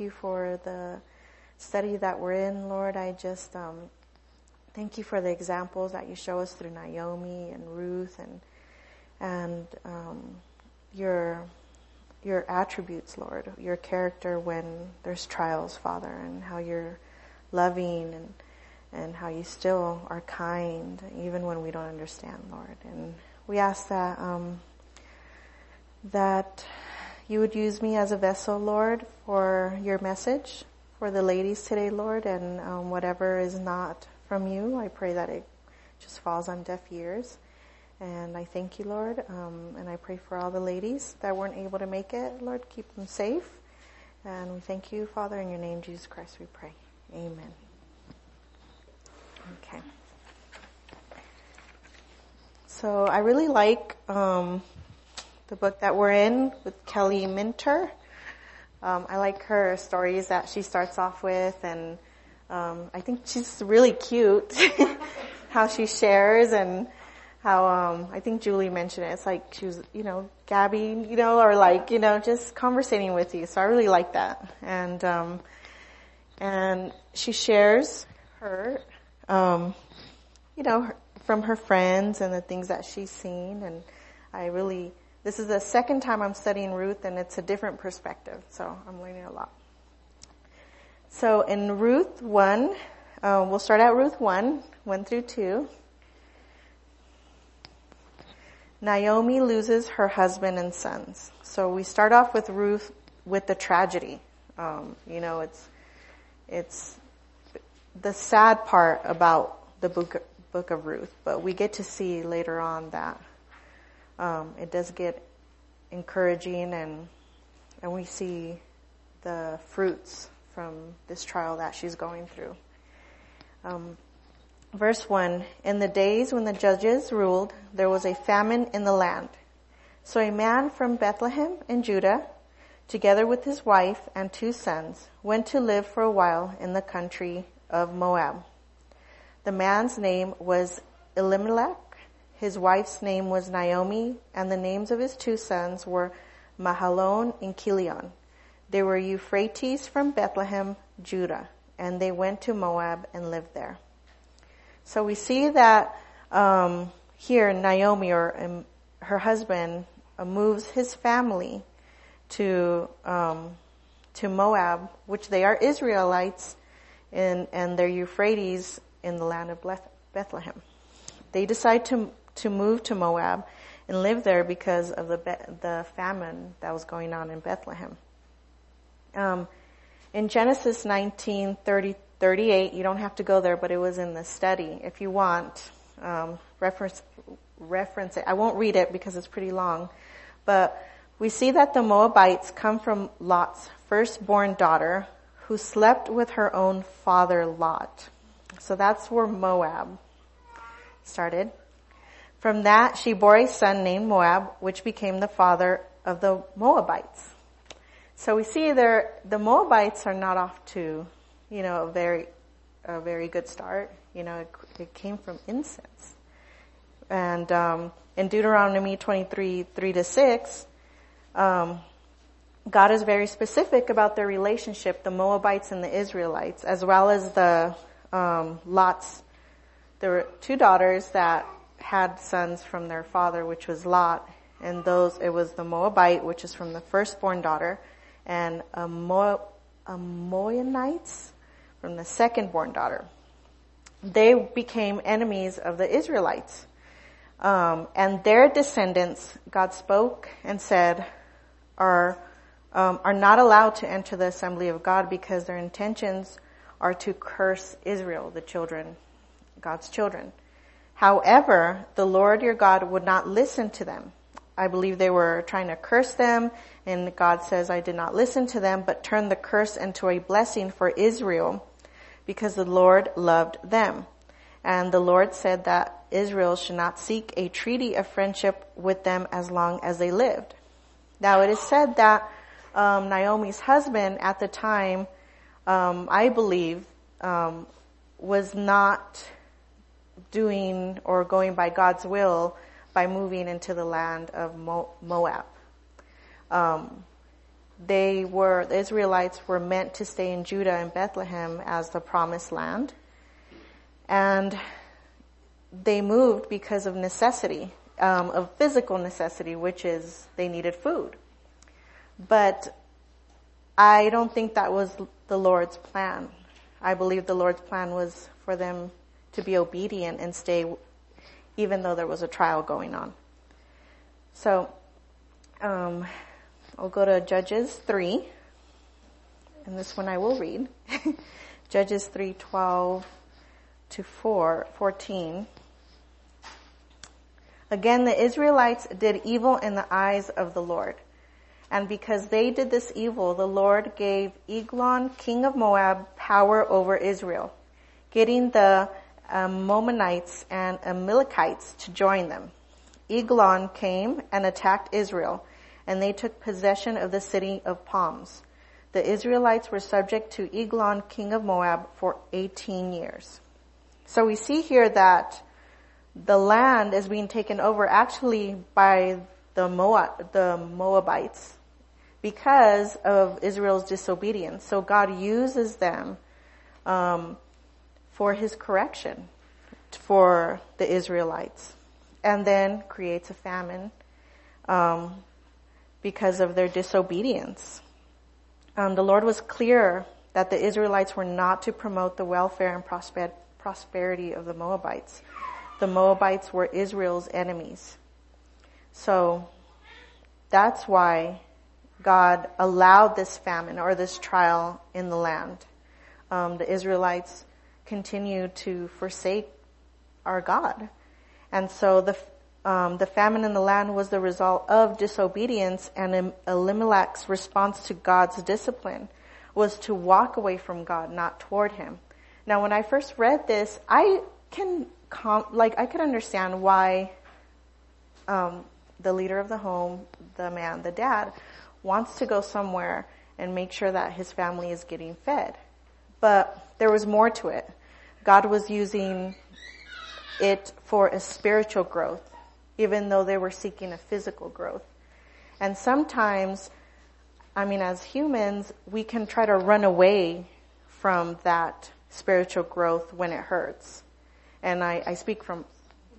you for the study that we're in, Lord. I just um, thank you for the examples that you show us through Naomi and Ruth and and um, your your attributes, Lord, your character when there's trials, Father, and how you're loving and and how you still are kind even when we don't understand, Lord. And we ask that um, that you would use me as a vessel, Lord, for your message for the ladies today, Lord, and um, whatever is not from you, I pray that it just falls on deaf ears. And I thank you, Lord, um, and I pray for all the ladies that weren't able to make it, Lord, keep them safe. And we thank you, Father, in your name, Jesus Christ, we pray. Amen. Okay. So I really like um, the book that we're in with Kelly Minter. Um, I like her stories that she starts off with, and um, I think she's really cute. how she shares and how um, I think Julie mentioned it. It's like she was, you know, gabbing, you know, or like, you know, just conversating with you. So I really like that. And um, and she shares her, um, you know, from her friends and the things that she's seen. And I really this is the second time I'm studying Ruth and it's a different perspective, so I'm learning a lot. So in Ruth 1, uh, we'll start out Ruth 1, 1 through 2. Naomi loses her husband and sons. So we start off with Ruth with the tragedy. Um, you know, it's, it's the sad part about the book, book of Ruth, but we get to see later on that um, it does get encouraging and and we see the fruits from this trial that she's going through. Um, verse 1, In the days when the judges ruled, there was a famine in the land. So a man from Bethlehem in Judah, together with his wife and two sons, went to live for a while in the country of Moab. The man's name was Elimelech, his wife's name was Naomi, and the names of his two sons were Mahlon and Chilion. They were Ephrathites from Bethlehem, Judah, and they went to Moab and lived there. So we see that um, here Naomi or um, her husband uh, moves his family to um, to Moab, which they are Israelites, in, and they're Ephrathites in the land of Bethlehem. They decide to to move to Moab and live there because of the the famine that was going on in Bethlehem. Um, in Genesis 19, 30, 38, you don't have to go there, but it was in the study. If you want, um, reference, reference it. I won't read it because it's pretty long, but we see that the Moabites come from Lot's firstborn daughter who slept with her own father Lot. So that's where Moab started. From that she bore a son named Moab, which became the father of the Moabites. So we see there, the Moabites are not off to, you know, a very, a very good start. You know, it, it came from incense. And um, in Deuteronomy 23, 3 to 6, um, God is very specific about their relationship, the Moabites and the Israelites, as well as the um, Lot's. There were two daughters that had sons from their father, which was Lot, and those, it was the Moabite, which is from the firstborn daughter, and a, Mo, a from the secondborn daughter. They became enemies of the Israelites. Um, and their descendants, God spoke and said, are um, are not allowed to enter the assembly of God because their intentions are to curse Israel, the children, God's children. However, the Lord your God would not listen to them. I believe they were trying to curse them and God says, I did not listen to them, but turned the curse into a blessing for Israel because the Lord loved them. And the Lord said that Israel should not seek a treaty of friendship with them as long as they lived. Now it is said that um, Naomi's husband at the time, um, I believe, um, was not doing or going by God's will by moving into the land of Moab. Um, they were, the Israelites were meant to stay in Judah and Bethlehem as the promised land. And they moved because of necessity, um, of physical necessity, which is they needed food. But I don't think that was the Lord's plan. I believe the Lord's plan was for them to be obedient and stay even though there was a trial going on. So, um, I'll go to Judges 3, and this one I will read. Judges 3:12 to 4, 14. Again, the Israelites did evil in the eyes of the Lord. And because they did this evil, the Lord gave Eglon, king of Moab, power over Israel, getting the Ammonites and Amalekites to join them. Eglon came and attacked Israel, and they took possession of the city of palms. The Israelites were subject to Eglon, king of Moab, for 18 years. So we see here that the land is being taken over actually by the Moab, the Moabites because of Israel's disobedience. So God uses them um, for His correction for the Israelites, and then creates a famine um, because of their disobedience. Um, the Lord was clear that the Israelites were not to promote the welfare and prosper- prosperity of the Moabites. The Moabites were Israel's enemies. So that's why God allowed this famine or this trial in the land. Um, the Israelites continued to forsake our God. And so the, um, the famine in the land was the result of disobedience and Elimelech's response to God's discipline was to walk away from God, not toward him. Now when I first read this, I can com- like I could understand why um, the leader of the home, the man, the dad, wants to go somewhere and make sure that his family is getting fed. But there was more to it. God was using it for a spiritual growth, even though they were seeking a physical growth. And sometimes, I mean, as humans, we can try to run away from that spiritual growth when it hurts. And I, I speak from,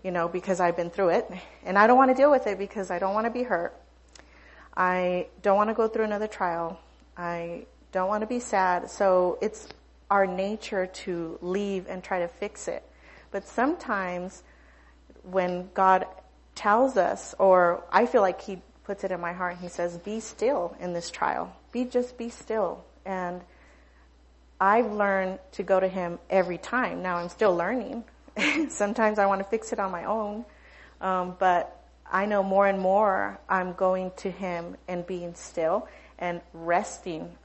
you know, because I've been through it. And I don't want to deal with it because I don't want to be hurt. I don't want to go through another trial. I don't want to be sad. So it's our nature to leave and try to fix it. But sometimes when God tells us, or I feel like He puts it in my heart, He says, be still in this trial. Be, just be still. And I've learned to go to Him every time. Now I'm still learning. sometimes I want to fix it on my own. Um, but I know more and more I'm going to Him and being still and resting,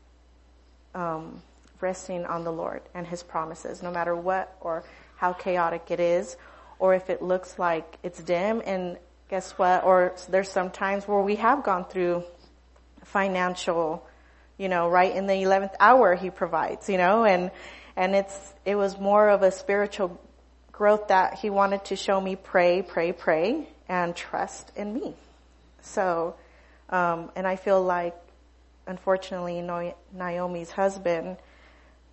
um, resting on the Lord and His promises, no matter what or how chaotic it is, or if it looks like it's dim. And guess what? Or there's some times where we have gone through financial, you know, right in the 11th hour he provides, you know, and, and it's, it was more of a spiritual growth that he wanted to show me pray, pray, pray, and trust in me. So, um, and I feel like, unfortunately, Naomi's husband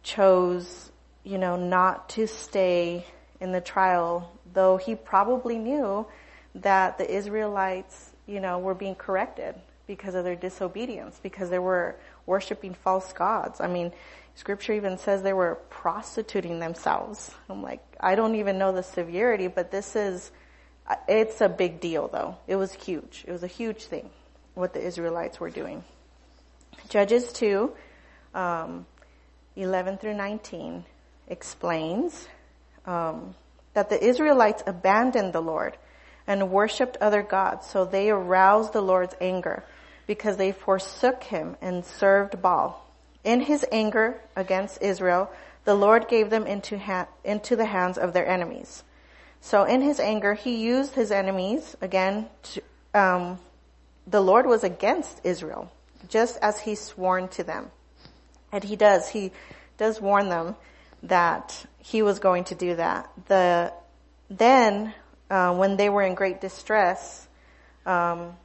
chose you know, not to stay in the trial, though he probably knew that the Israelites, you know, were being corrected because of their disobedience, because they were worshiping false gods. I mean, scripture even says they were prostituting themselves. I'm like, I don't even know the severity, but this is, it's a big deal though. It was huge. It was a huge thing, what the Israelites were doing. Judges 2, um, 11 through 19 explains um, that the Israelites abandoned the Lord and worshipped other gods, so they aroused the Lord's anger because they forsook him and served Baal. In his anger against Israel, the Lord gave them into, ha- into the hands of their enemies. So in his anger, he used his enemies again. To, um, the Lord was against Israel, just as he sworn to them, and he does. He does warn them that he was going to do that. The, then, uh, when they were in great distress, um,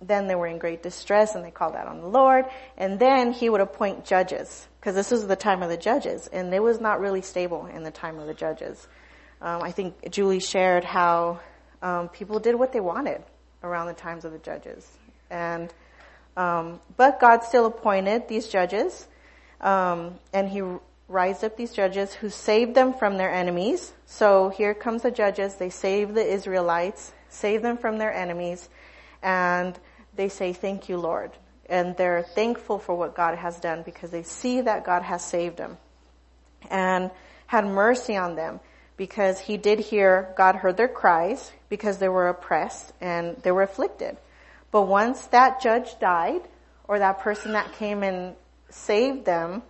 then they were in great distress and they called out on the Lord. And then he would appoint judges because this was the time of the judges and it was not really stable in the time of the judges. Um, I think Julie shared how um, people did what they wanted around the times of the judges. And, um, but God still appointed these judges, um, and he raised up these judges who saved them from their enemies. So here comes the judges. They save the Israelites, save them from their enemies, and they say, thank you, Lord. And they're thankful for what God has done because they see that God has saved them and had mercy on them because he did hear, God heard their cries because they were oppressed and they were afflicted. But once that judge died or that person that came and saved them,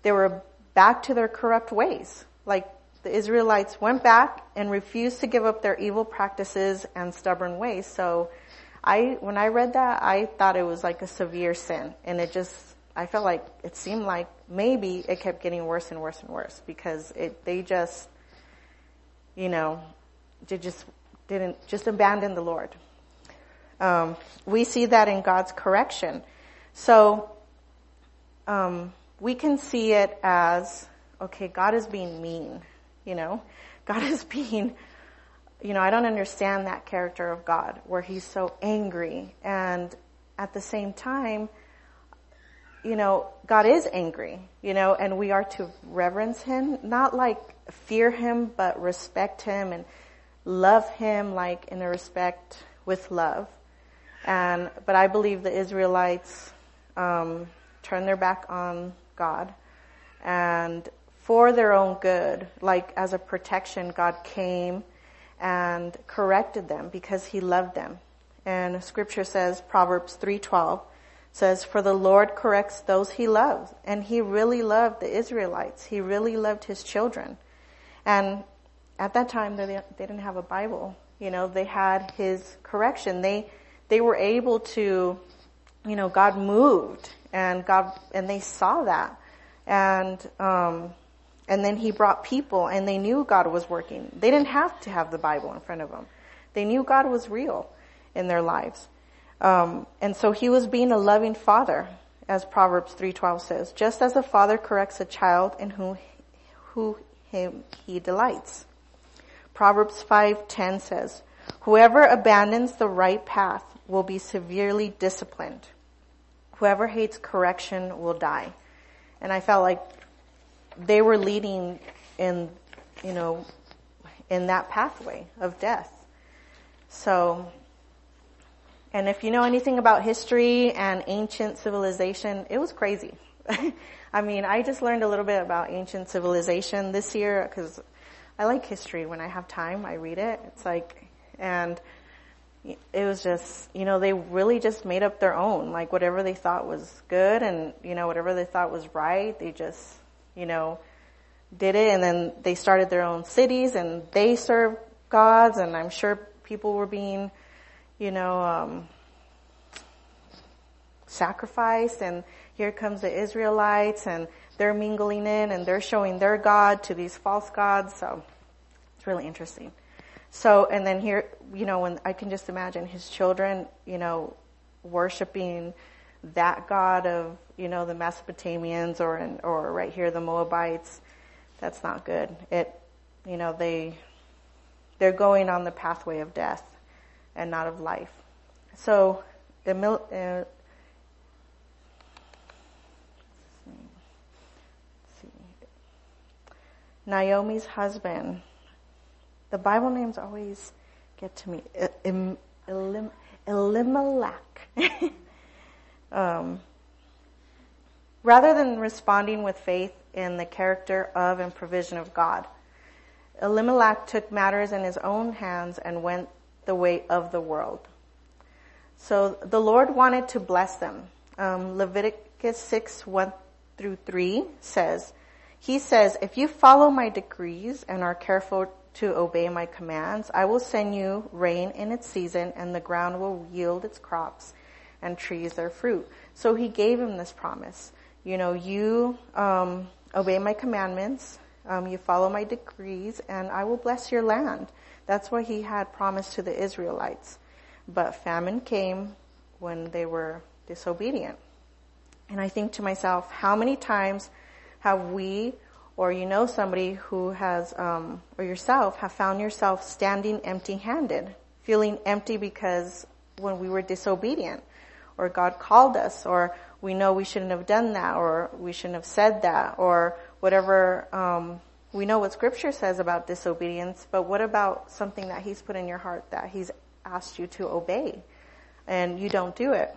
they were back to their corrupt ways. Like the Israelites went back and refused to give up their evil practices and stubborn ways. So I, when I read that, I thought it was like a severe sin and it just, I felt like it seemed like maybe it kept getting worse and worse and worse because it, they just, you know, they just didn't, just abandon the Lord. Um, we see that in God's correction. So, um, we can see it as, okay, God is being mean, you know? God is being, you know, I don't understand that character of God where he's so angry and at the same time, you know, God is angry, you know, and we are to reverence him, not like fear him, but respect him and love him like in a respect with love. And, but I believe the Israelites, um, turned their back on God and for their own good, like as a protection, God came and corrected them because he loved them. And scripture says, Proverbs 3.12 says, for the Lord corrects those he loves. And he really loved the Israelites. He really loved his children. And at that time, they, they didn't have a Bible. You know, they had his correction. They, they were able to, you know, God moved and God, and they saw that. And, um, and then he brought people and they knew God was working. They didn't have to have the Bible in front of them. They knew God was real in their lives. Um, and so he was being a loving father, as Proverbs 3.12 says, just as a father corrects a child in whom, who him he delights. Proverbs 5:10 says, "Whoever abandons the right path will be severely disciplined. Whoever hates correction will die." And I felt like they were leading in, you know, in that pathway of death. So, and if you know anything about history and ancient civilization, it was crazy. I mean, I just learned a little bit about ancient civilization this year because I like history. When I have time, I read it. It's like, and it was just, you know, they really just made up their own, like whatever they thought was good and, you know, whatever they thought was right, they just, you know, did it and then they started their own cities and they served gods and I'm sure people were being, you know, um, sacrificed and here comes the Israelites and they're mingling in and they're showing their God to these false gods. So it's really interesting. So, and then here, you know, when I can just imagine his children, you know, worshiping that God of, you know, the Mesopotamians or, in, or right here, the Moabites. That's not good. It, you know, they, they're going on the pathway of death and not of life. So, the, uh, Naomi's husband. The Bible names always get to me. Elim, Elimelech. um, rather than responding with faith in the character of and provision of God, Elimelech took matters in his own hands and went the way of the world. So the Lord wanted to bless them. Um, Leviticus 6, 1 through 3 says, he says, if you follow my decrees and are careful to obey my commands, I will send you rain in its season and the ground will yield its crops and trees their fruit. So he gave him this promise. You know, you, um, obey my commandments, um, you follow my decrees and I will bless your land. That's what he had promised to the Israelites. But famine came when they were disobedient. And I think to myself, how many times have we or you know somebody who has, um, or yourself have found yourself standing empty-handed, feeling empty because when we were disobedient, or God called us, or we know we shouldn't have done that, or we shouldn't have said that, or whatever. Um, we know what Scripture says about disobedience, but what about something that He's put in your heart that He's asked you to obey, and you don't do it,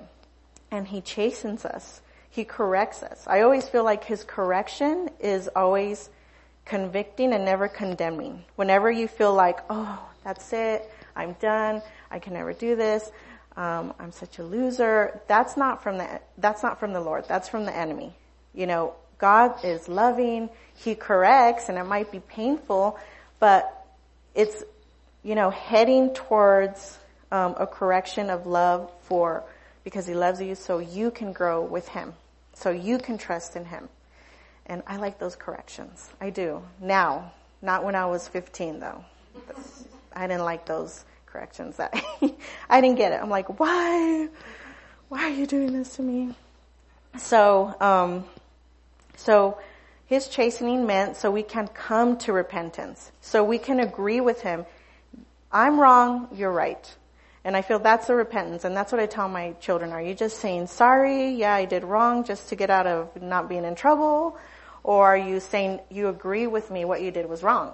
and He chastens us. He corrects us. I always feel like his correction is always convicting and never condemning. Whenever you feel like, oh, that's it, I'm done, I can never do this, um, I'm such a loser, that's not from the that's not from the Lord. That's from the enemy. You know, God is loving. He corrects, and it might be painful, but it's you know heading towards um, a correction of love for because He loves you, so you can grow with Him. So you can trust in Him. And I like those corrections. I do. Now, not when I was 15 though. I didn't like those corrections. That I didn't get it. I'm like, why? Why are you doing this to me? So, um, so his chastening meant so we can come to repentance. So we can agree with him. I'm wrong, you're right. And I feel that's the repentance, and that's what I tell my children. Are you just saying sorry? Yeah, I did wrong just to get out of not being in trouble? Or are you saying you agree with me what you did was wrong?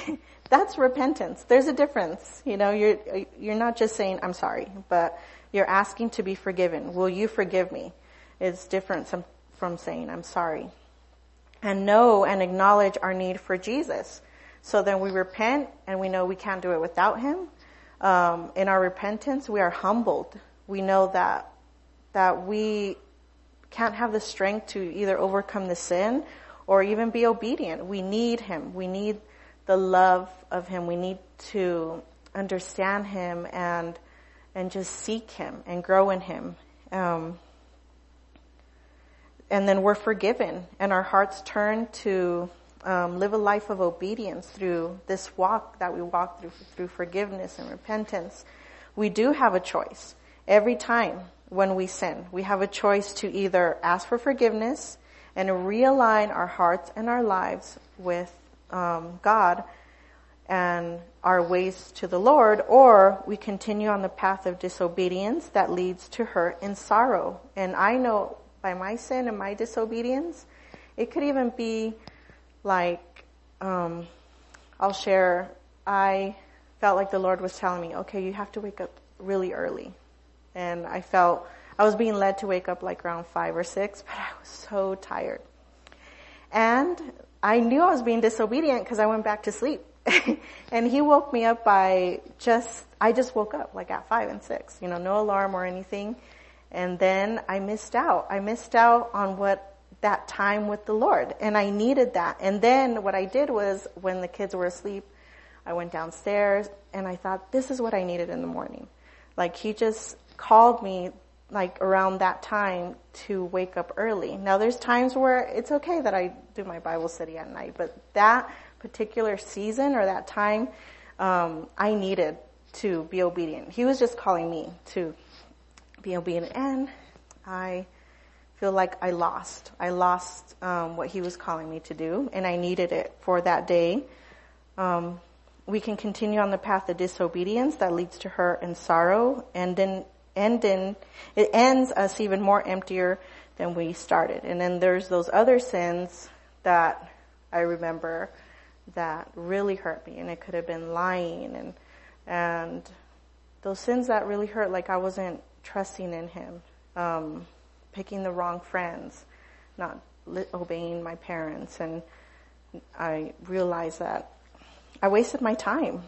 that's repentance. There's a difference. You know, you're, you're not just saying I'm sorry, but you're asking to be forgiven. Will you forgive me? It's different from, from saying I'm sorry. And know and acknowledge our need for Jesus. So then we repent and we know we can't do it without Him um, in our repentance, we are humbled. We know that that we can't have the strength to either overcome the sin or even be obedient. We need Him. We need the love of Him. We need to understand Him and and just seek Him and grow in Him. Um, and then we're forgiven, and our hearts turn to um, live a life of obedience through this walk that we walk through through forgiveness and repentance, we do have a choice every time when we sin. We have a choice to either ask for forgiveness and realign our hearts and our lives with um, God and our ways to the Lord, or we continue on the path of disobedience that leads to hurt and sorrow. And I know by my sin and my disobedience, it could even be like, um, I'll share, I felt like the Lord was telling me, okay, you have to wake up really early. And I felt, I was being led to wake up like around five or six, but I was so tired. And I knew I was being disobedient because I went back to sleep. and he woke me up by just, I just woke up like at five and six, you know, no alarm or anything. And then I missed out. I missed out on what that time with the Lord. And I needed that. And then what I did was when the kids were asleep, I went downstairs and I thought, this is what I needed in the morning. Like he just called me like around that time to wake up early. Now there's times where it's okay that I do my Bible study at night, but that particular season or that time, um, I needed to be obedient. He was just calling me to be obedient and I feel like I lost. I lost um, what he was calling me to do, and I needed it for that day. Um, we can continue on the path of disobedience that leads to hurt and sorrow, and then end in it ends us even more emptier than we started. And then there's those other sins that I remember that really hurt me, and it could have been lying and and those sins that really hurt, like I wasn't trusting in Him. Um, picking the wrong friends, not li- obeying my parents. And I realized that I wasted my time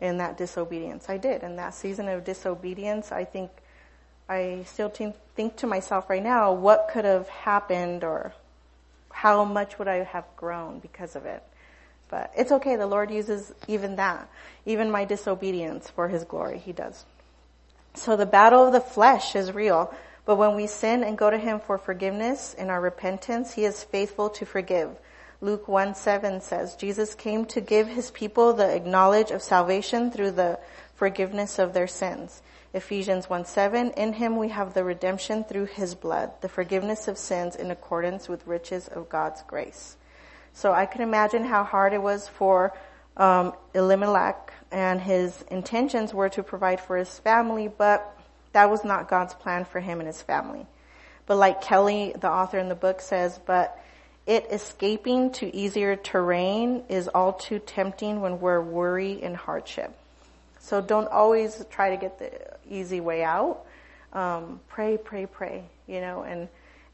in that disobedience. I did. In that season of disobedience, I think I still t- think to myself right now, what could have happened or how much would I have grown because of it? But it's okay. The Lord uses even that, even my disobedience for His glory. He does. So the battle of the flesh is real. But when we sin and go to Him for forgiveness in our repentance, He is faithful to forgive. Luke 1 7 says, Jesus came to give His people the knowledge of salvation through the forgiveness of their sins. Ephesians 1 7, in him we have the redemption through his blood, the forgiveness of sins in accordance with riches of God's grace. So I can imagine how hard it was for um, Elimelech and his intentions were to provide for his family, but that was not God's plan for him and his family. But like Kelly, the author in the book says, but it escaping to easier terrain is all too tempting when we're worry and hardship. So don't always try to get the easy way out. Um, pray, pray, pray, you know, and,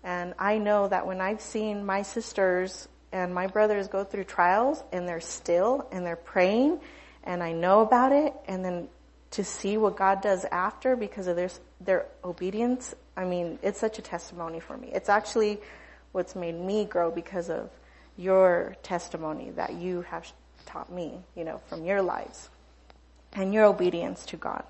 and I know that when I've seen my sisters and my brothers go through trials and they're still and they're praying and I know about it and then to see what God does after because of their, their obedience, I mean, it's such a testimony for me. It's actually what's made me grow because of your testimony that you have taught me, you know, from your lives and your obedience to God.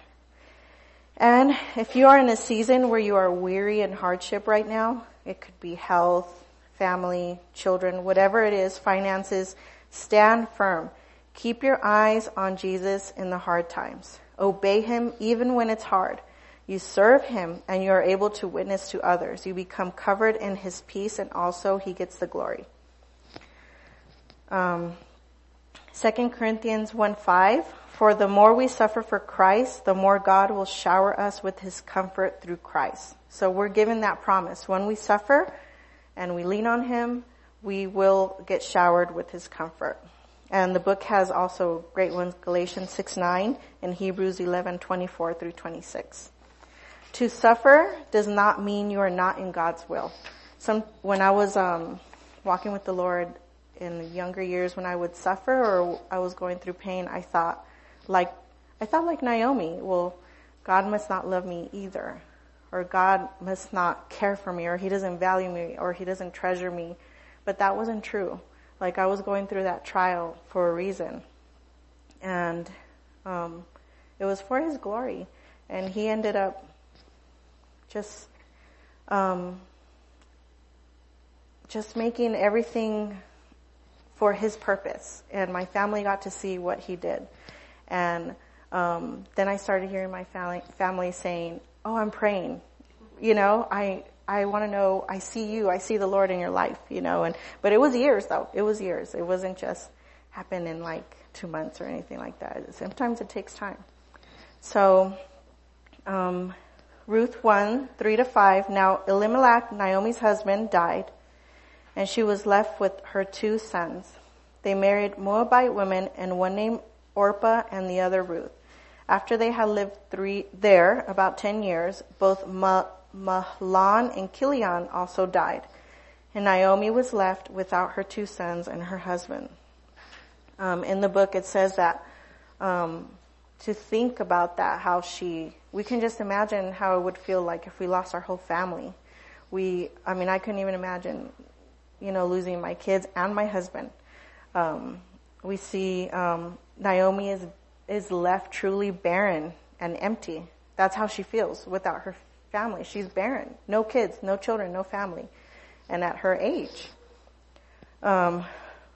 And if you are in a season where you are weary and hardship right now, it could be health, family, children, whatever it is, finances, stand firm. Keep your eyes on Jesus in the hard times. Obey Him even when it's hard. You serve Him and you are able to witness to others. You become covered in His peace and also He gets the glory. Um, 2 Corinthians 1 5, for the more we suffer for Christ, the more God will shower us with his comfort through Christ. So we're given that promise. When we suffer and we lean on him, we will get showered with his comfort. And the book has also great ones, Galatians 6 9 and Hebrews 11 24 through 26. To suffer does not mean you are not in God's will. Some, when I was, um, walking with the Lord in younger years when I would suffer or I was going through pain, I thought, like, I thought like Naomi, well, God must not love me either. Or God must not care for me, or He doesn't value me, or He doesn't treasure me. But that wasn't true. Like I was going through that trial for a reason. And, um, it was for His glory. And He ended up just, um, just making everything for His purpose. And my family got to see what He did. And um, then I started hearing my family, family saying, "Oh, I'm praying." You know, I I want to know. I see you. I see the Lord in your life. You know, and but it was years though. It was years. It wasn't just happen in like two months or anything like that. Sometimes it takes time. So, um, Ruth 1, 3 to 5. Now Elimelech, Naomi's husband, died, and she was left with her two sons. They married Moabite women, and one named Orpah and the other Ruth. After they had lived three, there about ten years, both Mahlon and Chilion also died. And Naomi was left without her two sons and her husband. Um, in the book it says that um, to think about that, how she, we can just imagine how it would feel like if we lost our whole family. We, I mean, I couldn't even imagine, you know, losing my kids and my husband. Um, we see um, Naomi is is left truly barren and empty. That's how she feels without her family. She's barren, no kids, no children, no family, and at her age. Um,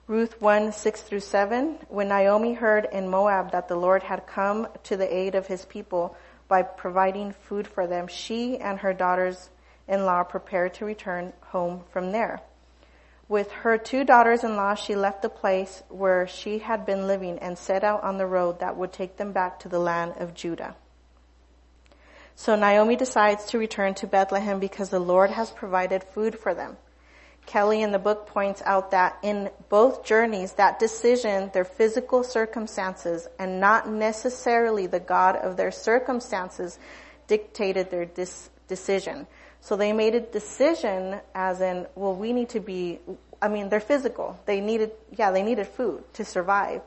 Ruth 1, 6 through 7, when Naomi heard in Moab that the Lord had come to the aid of his people by providing food for them, she and her daughters-in-law prepared to return home from there. With her two daughters-in-law, she left the place where she had been living and set out on the road that would take them back to the land of Judah. So Naomi decides to return to Bethlehem because the Lord has provided food for them. Kelly in the book points out that in both journeys, that decision, their physical circumstances, and not necessarily the God of their circumstances dictated their dis- decision. So they made a decision as in, well, we need to be, I mean, they're physical. They needed, yeah, they needed food to survive,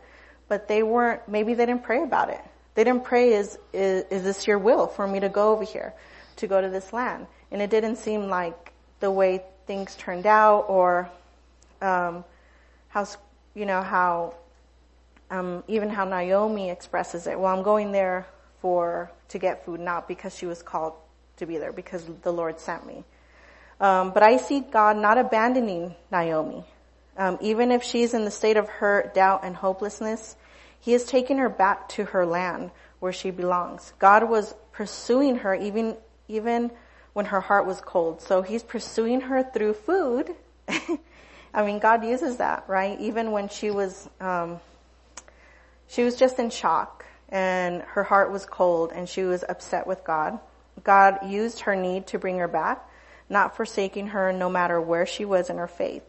but they weren't, maybe they didn't pray about it. They didn't pray, is, is, is this your will for me to go over here, to go to this land? And it didn't seem like the way things turned out or, um, how, you know, how, um, even how Naomi expresses it. Well, I'm going there for, to get food, not because she was called to be there because the Lord sent me. Um, but I see God not abandoning Naomi. Um, even if she's in the state of hurt, doubt, and hopelessness, He has taken her back to her land where she belongs. God was pursuing her even, even when her heart was cold. So he's pursuing her through food. I mean, God uses that, right? Even when she was, um, she was just in shock and her heart was cold and she was upset with God. God used her need to bring her back, not forsaking her no matter where she was in her faith.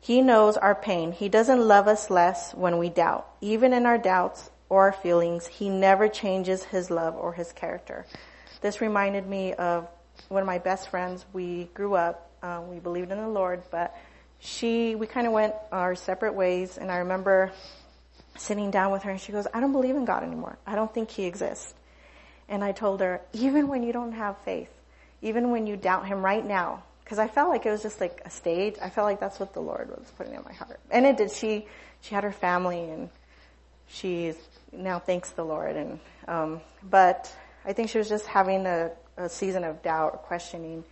He knows our pain. He doesn't love us less when we doubt. Even in our doubts or our feelings, He never changes His love or His character. This reminded me of one of my best friends. We grew up, uh, we believed in the Lord, but she, we kind of went our separate ways and I remember sitting down with her and she goes, I don't believe in God anymore. I don't think He exists. And I told her, even when you don't have faith, even when you doubt Him right now, because I felt like it was just like a stage. I felt like that's what the Lord was putting in my heart. And it did. She, she had her family and she now thanks the Lord. And, um, but I think she was just having a, a season of doubt or questioning.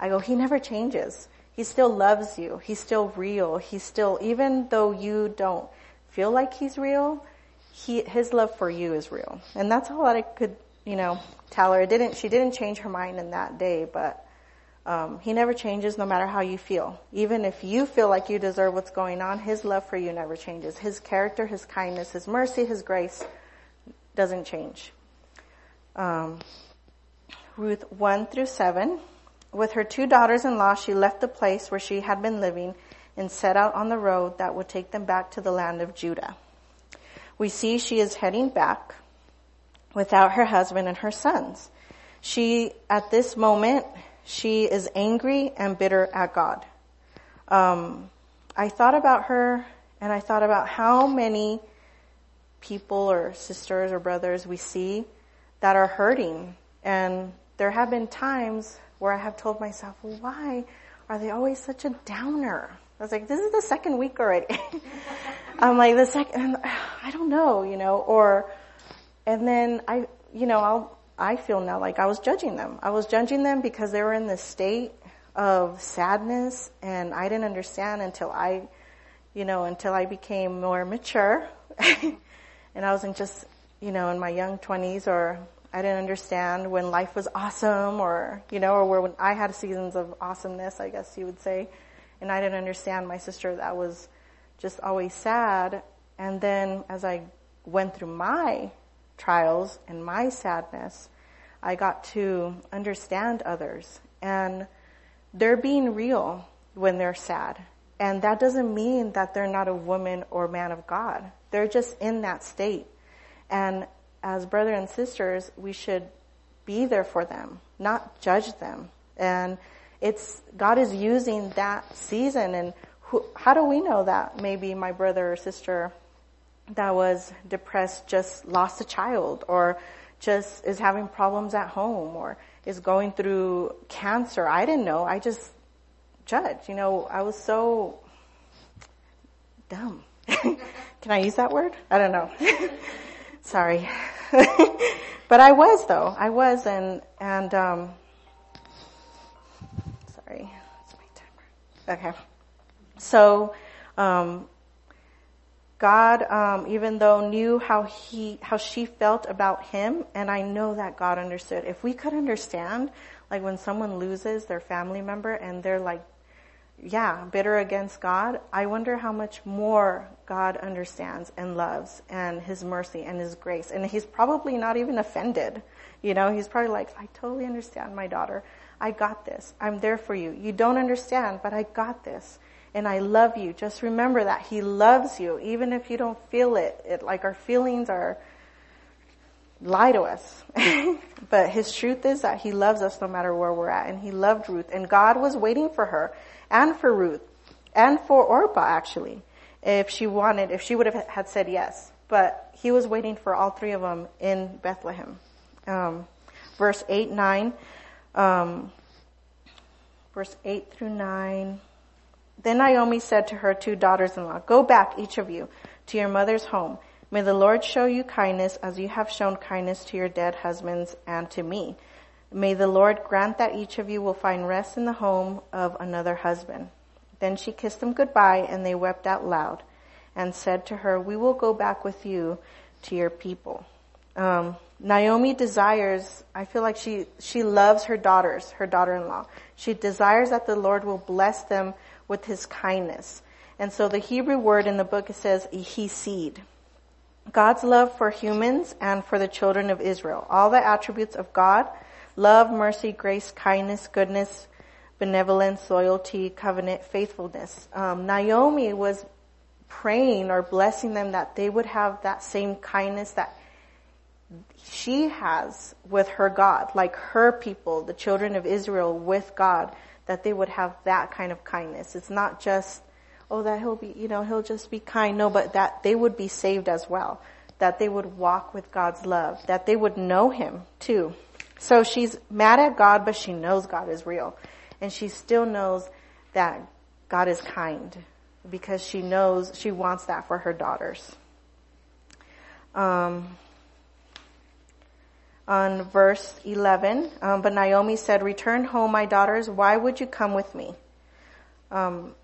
I go, He never changes. He still loves you. He's still real. He's still, even though you don't feel like He's real, he, His love for you is real. And that's all that I could, you know, tell her. It didn't, she didn't change her mind in that day, but um, he never changes no matter how you feel. Even if you feel like you deserve what's going on, his love for you never changes. His character, his kindness, his mercy, his grace doesn't change. Um, Ruth 1 through 7. With her two daughters-in-law, she left the place where she had been living and set out on the road that would take them back to the land of Judah. We see she is heading back without her husband and her sons. She, at this moment, she is angry and bitter at God. Um, I thought about her and I thought about how many people or sisters or brothers we see that are hurting. And there have been times where I have told myself, well, why are they always such a downer? I was like, this is the second week already. I'm like, the second, I don't know, you know, or, and then I, you know, I'll, I feel now like I was judging them. I was judging them because they were in this state of sadness and I didn't understand until I, you know, until I became more mature and I wasn't just, you know, in my young twenties or I didn't understand when life was awesome or, you know, or when I had seasons of awesomeness, I guess you would say. And I didn't understand my sister that was just always sad. And then as I went through my trials and my sadness, I got to understand others and they're being real when they're sad. And that doesn't mean that they're not a woman or man of God. They're just in that state. And as brother and sisters, we should be there for them, not judge them. And it's, God is using that season and who, how do we know that maybe my brother or sister that was depressed just lost a child or just is having problems at home or is going through cancer. I didn't know. I just judged. You know, I was so dumb. Can I use that word? I don't know. Sorry. but I was though. I was and, and, um, sorry. My timer. Okay. So, um, God, um, even though knew how he, how she felt about him, and I know that God understood. If we could understand, like when someone loses their family member and they're like, yeah, bitter against God, I wonder how much more God understands and loves and His mercy and His grace. And He's probably not even offended. You know, He's probably like, I totally understand my daughter. I got this. I'm there for you. You don't understand, but I got this and I love you. Just remember that He loves you, even if you don't feel it. It like our feelings are lie to us. but His truth is that He loves us no matter where we're at, and He loved Ruth, and God was waiting for her and for Ruth and for Orpah actually, if she wanted, if she would have had said yes. But He was waiting for all three of them in Bethlehem. Um, verse eight, nine. Um, verse 8 through 9. Then Naomi said to her two daughters-in-law, Go back, each of you, to your mother's home. May the Lord show you kindness as you have shown kindness to your dead husbands and to me. May the Lord grant that each of you will find rest in the home of another husband. Then she kissed them goodbye and they wept out loud and said to her, we will go back with you to your people. Um, Naomi desires, I feel like she, she loves her daughters, her daughter-in-law. She desires that the Lord will bless them with his kindness. And so the Hebrew word in the book says hesed. God's love for humans and for the children of Israel. All the attributes of God, love, mercy, grace, kindness, goodness, benevolence, loyalty, covenant, faithfulness. Um, Naomi was praying or blessing them that they would have that same kindness that she has with her God, like her people, the children of Israel with God, that they would have that kind of kindness. It's not just, oh, that he'll be, you know, he'll just be kind. No, but that they would be saved as well. That they would walk with God's love. That they would know Him too. So she's mad at God, but she knows God is real. And she still knows that God is kind because she knows she wants that for her daughters. Um, on verse 11, um, but Naomi said, return home, my daughters. Why would you come with me? Um,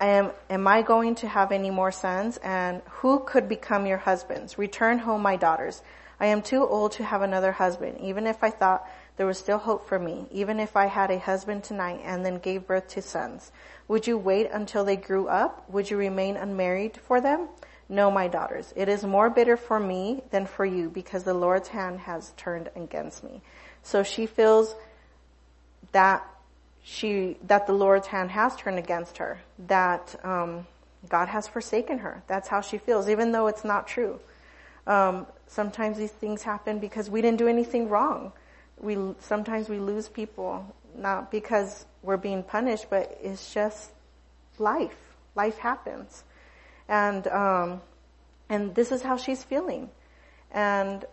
am, am I going to have any more sons? And who could become your husbands? Return home, my daughters. I am too old to have another husband, even if I thought there was still hope for me, even if I had a husband tonight and then gave birth to sons. Would you wait until they grew up? Would you remain unmarried for them? No, my daughters, it is more bitter for me than for you because the Lord's hand has turned against me. So she feels that she, that the Lord's hand has turned against her, that, um, God has forsaken her. That's how she feels, even though it's not true. Um, sometimes these things happen because we didn't do anything wrong. We, sometimes we lose people, not because we're being punished, but it's just life. Life happens and um, and this is how she's feeling. And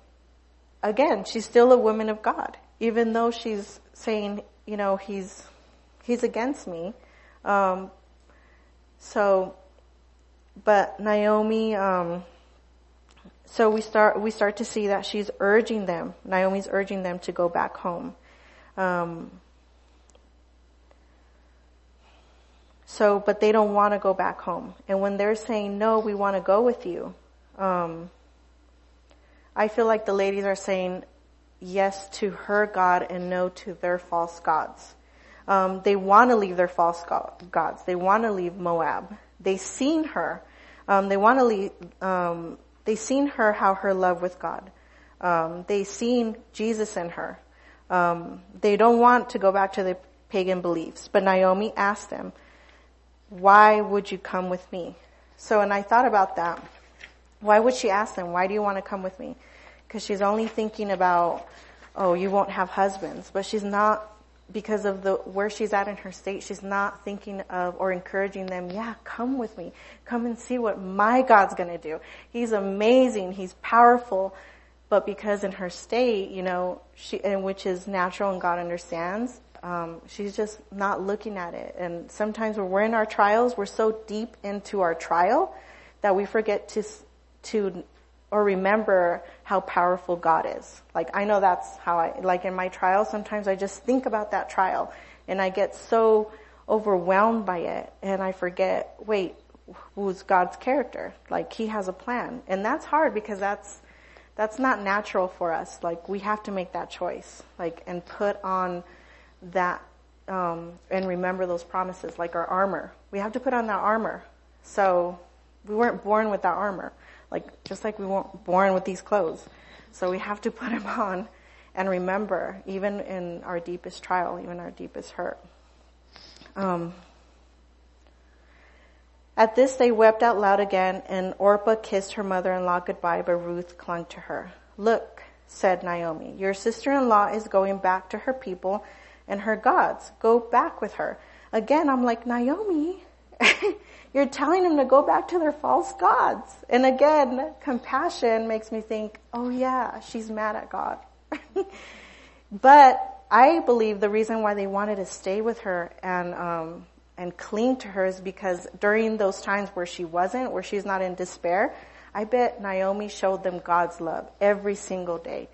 again, she's still a woman of God, even though she's saying, you know, he's he's against me. Um, so, but Naomi. Um, so we start we start to see that she's urging them. Naomi's urging them to go back home. Um, So, but they don't want to go back home. And when they're saying, no, we want to go with you, um, I feel like the ladies are saying yes to her God and no to their false gods. Um, they want to leave their false gods. They want to leave Moab. They seen her. Um, they want to leave. Um, they seen her how her love with God. Um, they seen Jesus in her. Um, they don't want to go back to their pagan beliefs. But Naomi asked them, why would you come with me? So, and I thought about that. Why would she ask them, why do you want to come with me? Because she's only thinking about, oh, you won't have husbands, but she's not, because of the, where she's at in her state, she's not thinking of or encouraging them, yeah, come with me. Come and see what my God's gonna do. He's amazing. He's powerful. But because in her state, you know, she, and which is natural and God understands, um, she's just not looking at it. And sometimes when we're in our trials, we're so deep into our trial that we forget to to or remember how powerful God is. Like I know that's how I like in my trial. Sometimes I just think about that trial, and I get so overwhelmed by it, and I forget. Wait, who's God's character? Like He has a plan, and that's hard because that's that's not natural for us. Like we have to make that choice, like and put on that um, and remember those promises, like our armor. We have to put on that armor. So we weren't born with that armor, like just like we weren't born with these clothes. So we have to put them on and remember, even in our deepest trial, even our deepest hurt. Um, at this, they wept out loud again, and Orpah kissed her mother-in-law goodbye, but Ruth clung to her. Look, said Naomi, your sister-in-law is going back to her people and her gods. Go back with her. Again, I'm like, Naomi, you're telling them to go back to their false gods. And again, compassion makes me think, oh yeah, she's mad at God. but I believe the reason why they wanted to stay with her and, um, and cling to her is because during those times where she wasn't, where she's not in despair, I bet Naomi showed them God's love every single day.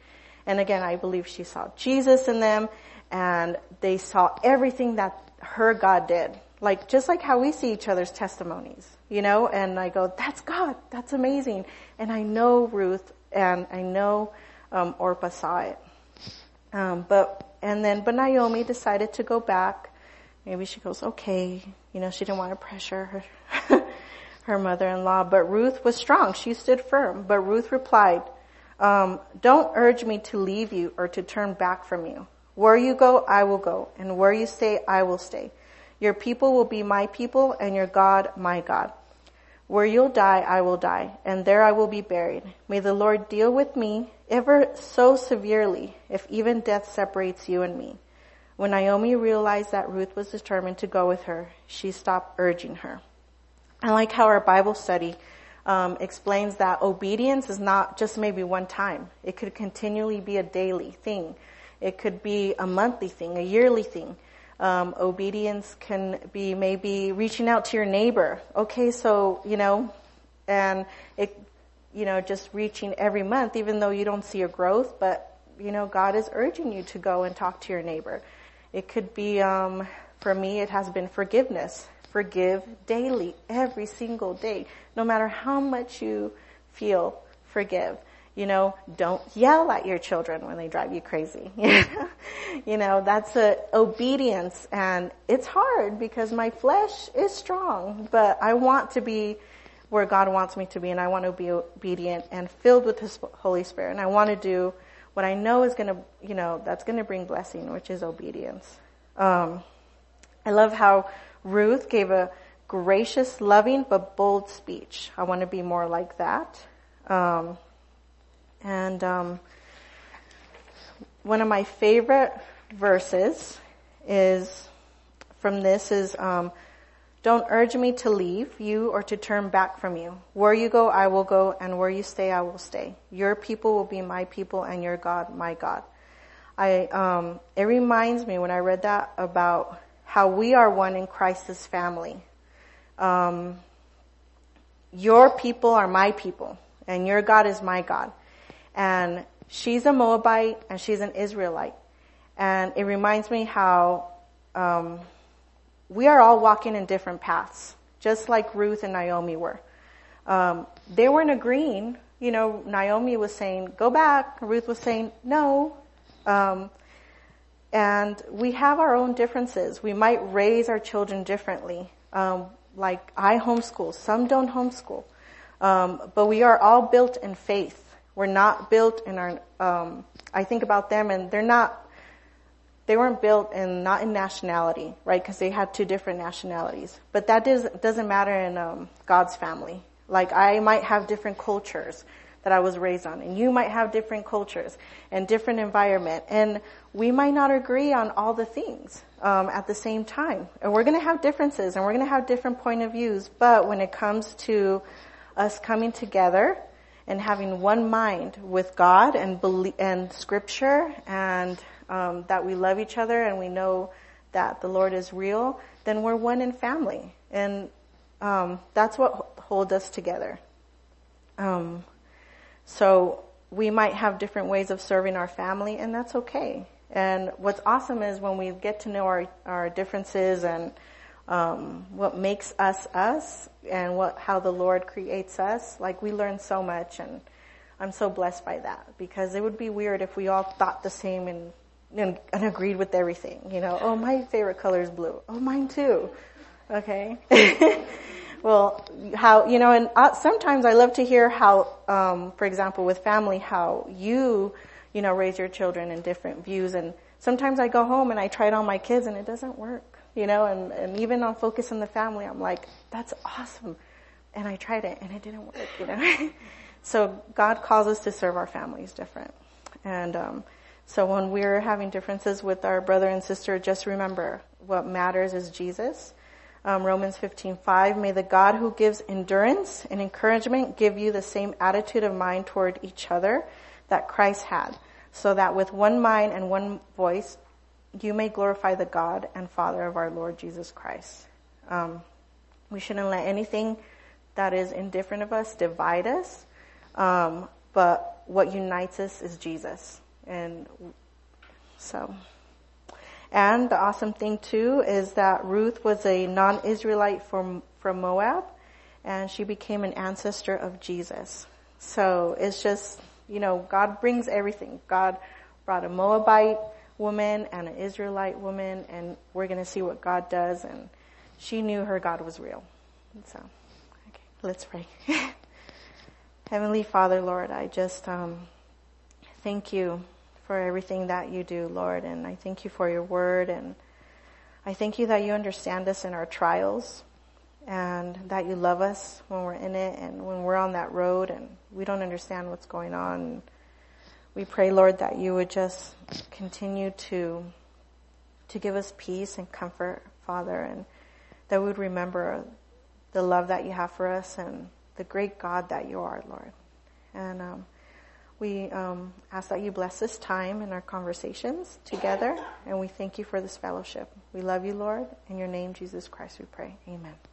And again, I believe she saw Jesus in them and they saw everything that her God did. Like, just like how we see each other's testimonies, you know, and I go, that's God, that's amazing. And I know Ruth and I know, um, Orpah saw it. Um, but and then but Naomi decided to go back. Maybe she goes, okay, you know, she didn't want to pressure her her mother-in-law. But Ruth was strong; she stood firm. But Ruth replied, um, "Don't urge me to leave you or to turn back from you. Where you go, I will go, and where you stay, I will stay. Your people will be my people, and your God my God." Where you'll die, I will die, and there I will be buried. May the Lord deal with me ever so severely if even death separates you and me. When Naomi realized that Ruth was determined to go with her, she stopped urging her. I like how our Bible study um, explains that obedience is not just maybe one time. It could continually be a daily thing. It could be a monthly thing, a yearly thing. Um, obedience can be maybe reaching out to your neighbor. Okay, so, you know, and it, you know, just reaching every month, even though you don't see a growth, but, you know, God is urging you to go and talk to your neighbor. It could be, um, for me, it has been forgiveness. Forgive daily, every single day. No matter how much you feel, forgive. You know, don't yell at your children when they drive you crazy. you know, that's a obedience and it's hard because my flesh is strong, but I want to be where God wants me to be and I want to be obedient and filled with His Holy Spirit and I want to do what I know is going to, you know, that's going to bring blessing, which is obedience. Um, I love how Ruth gave a gracious, loving, but bold speech. I want to be more like that. Um, and um, one of my favorite verses is from this is um, don't urge me to leave you or to turn back from you. Where you go, I will go, and where you stay, I will stay. Your people will be my people, and your God, my God. I um, it reminds me when I read that about how we are one in Christ's family. Um, your people are my people, and your God is my God and she's a Moabite and she's an Israelite. And it reminds me how um, we are all walking in different paths, just like Ruth and Naomi were. Um, they weren't agreeing. You know, Naomi was saying, "Go back." Ruth was saying, "No." Um, and we have our own differences. We might raise our children differently. Um, like I homeschool, some don't homeschool, um, but we are all built in faith were not built in our, um, I think about them and they're not, they weren't built in, not in nationality, right? Because they had two different nationalities. But that does, doesn't matter in um, God's family. Like I might have different cultures that I was raised on, and you might have different cultures and different environment, and we might not agree on all the things um, at the same time. And we're going to have differences, and we're going to have different point of views. But when it comes to us coming together and having one mind with God and believe, and Scripture, and um, that we love each other and we know that the Lord is real, then we're one in family, and um, that's what holds us together. Um, so we might have different ways of serving our family, and that's okay. And what's awesome is when we get to know our, our differences and um, what makes us us and what how the Lord creates us. Like we learn so much, and I'm so blessed by that because it would be weird if we all thought the same and and, and agreed with everything. You know, oh my favorite color is blue. Oh mine too. Okay. well, how you know, and uh, sometimes I love to hear how, um, for example, with family, how you you know raise your children in different views and. Sometimes I go home and I try it on my kids and it doesn't work you know, and, and even on Focus on the Family, I'm like, that's awesome. And I tried it and it didn't work, you know. so God calls us to serve our families different. And, um, so when we're having differences with our brother and sister, just remember what matters is Jesus. Um, Romans 15:5 May the God who gives endurance and encouragement give you the same attitude of mind toward each other that Christ had, so that with one mind and one voice you may glorify the God and Father of our Lord Jesus Christ. Um, we shouldn't let anything that is indifferent of us divide us, um, but what unites us is Jesus. And so, and the awesome thing too is that Ruth was a non-Israelite from from Moab, and she became an ancestor of Jesus. So it's just you know, God brings everything. God brought a Moabite woman and an Israelite woman, and we're going to see what God does. And she knew her God was real. And so, okay, let's pray. Heavenly Father, Lord, I just um, thank you for everything that you do, Lord, and I thank you for your word, and I thank you that you understand us in our trials, and that you love us when we're in it, and when we're on that road, and we don't understand what's going on. We pray, Lord, that you would just continue to to give us peace and comfort, Father, and that we would remember the love that you have for us and the great God that you are, Lord. And um, we um, ask that you bless this time in our conversations together, and we thank you for this fellowship. We love you, Lord. In your name, Jesus Christ, we pray. Amen.